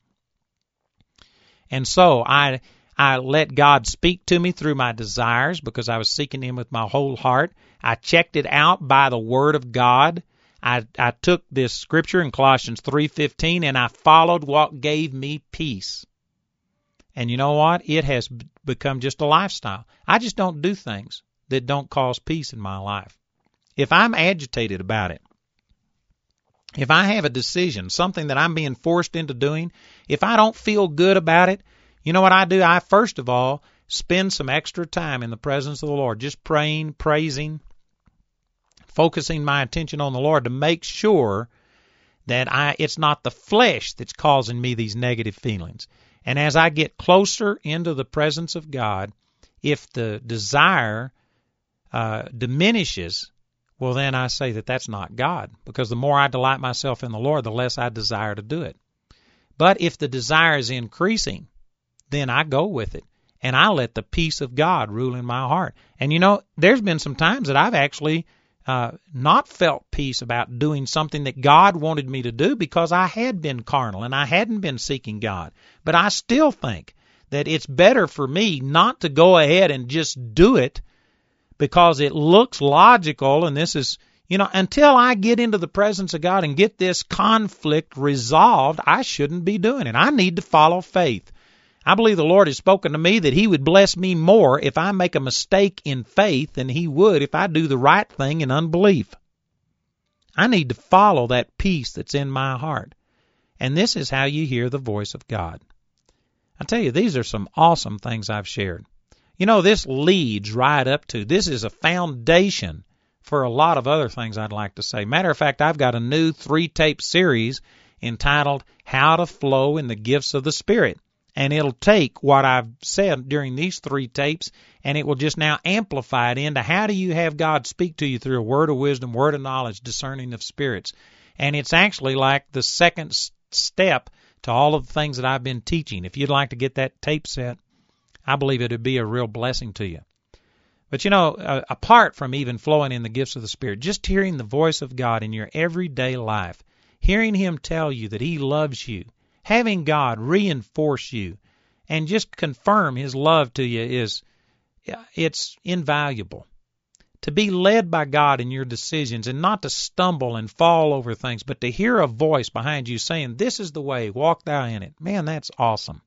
And so I I let God speak to me through my desires because I was seeking him with my whole heart. I checked it out by the word of God. I I took this scripture in Colossians 3:15 and I followed what gave me peace. And you know what? It has become just a lifestyle. I just don't do things that don't cause peace in my life. If I'm agitated about it, if I have a decision, something that I'm being forced into doing, if I don't feel good about it, you know what I do? I first of all spend some extra time in the presence of the Lord, just praying, praising, focusing my attention on the Lord to make sure that I it's not the flesh that's causing me these negative feelings. And as I get closer into the presence of God, if the desire uh, diminishes, well, then I say that that's not God, because the more I delight myself in the Lord, the less I desire to do it. But if the desire is increasing, then I go with it and I let the peace of God rule in my heart. And you know, there's been some times that I've actually uh, not felt peace about doing something that God wanted me to do because I had been carnal and I hadn't been seeking God. But I still think that it's better for me not to go ahead and just do it because it looks logical and this is, you know, until I get into the presence of God and get this conflict resolved, I shouldn't be doing it. I need to follow faith. I believe the Lord has spoken to me that He would bless me more if I make a mistake in faith than He would if I do the right thing in unbelief. I need to follow that peace that's in my heart. And this is how you hear the voice of God. I tell you, these are some awesome things I've shared. You know, this leads right up to this is a foundation for a lot of other things I'd like to say. Matter of fact, I've got a new three tape series entitled How to Flow in the Gifts of the Spirit and it'll take what I've said during these three tapes and it will just now amplify it into how do you have God speak to you through a word of wisdom, word of knowledge, discerning of spirits. And it's actually like the second step to all of the things that I've been teaching. If you'd like to get that tape set, I believe it would be a real blessing to you. But you know, uh, apart from even flowing in the gifts of the Spirit, just hearing the voice of God in your everyday life, hearing Him tell you that He loves you, having God reinforce you and just confirm his love to you is it's invaluable. To be led by God in your decisions and not to stumble and fall over things, but to hear a voice behind you saying, This is the way, walk thou in it. Man, that's awesome.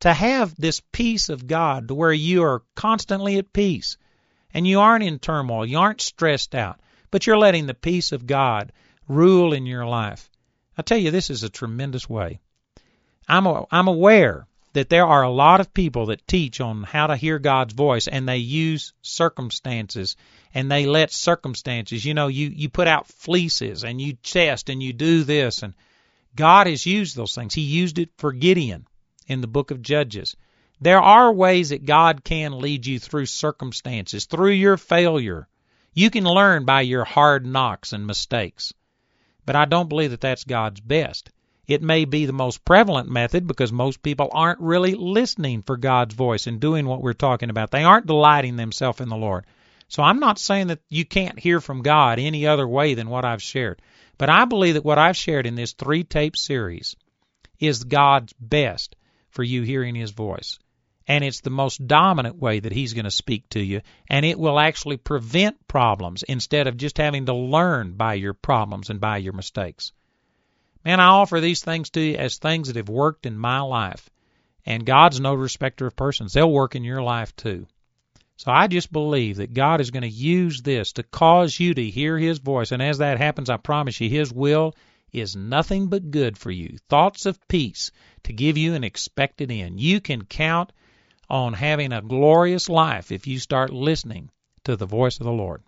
To have this peace of God to where you are constantly at peace and you aren't in turmoil, you aren't stressed out, but you're letting the peace of God rule in your life. I tell you, this is a tremendous way. I'm a, I'm aware that there are a lot of people that teach on how to hear God's voice and they use circumstances and they let circumstances, you know, you you put out fleeces and you test and you do this and God has used those things. He used it for Gideon in the book of Judges. There are ways that God can lead you through circumstances, through your failure. You can learn by your hard knocks and mistakes. But I don't believe that that's God's best. It may be the most prevalent method because most people aren't really listening for God's voice and doing what we're talking about. They aren't delighting themselves in the Lord. So I'm not saying that you can't hear from God any other way than what I've shared. But I believe that what I've shared in this three tape series is God's best for you hearing His voice. And it's the most dominant way that He's going to speak to you. And it will actually prevent problems instead of just having to learn by your problems and by your mistakes. Man, I offer these things to you as things that have worked in my life. And God's no respecter of persons. They'll work in your life too. So I just believe that God is going to use this to cause you to hear His voice. And as that happens, I promise you, His will is nothing but good for you. Thoughts of peace to give you an expected end. You can count on having a glorious life if you start listening to the voice of the Lord.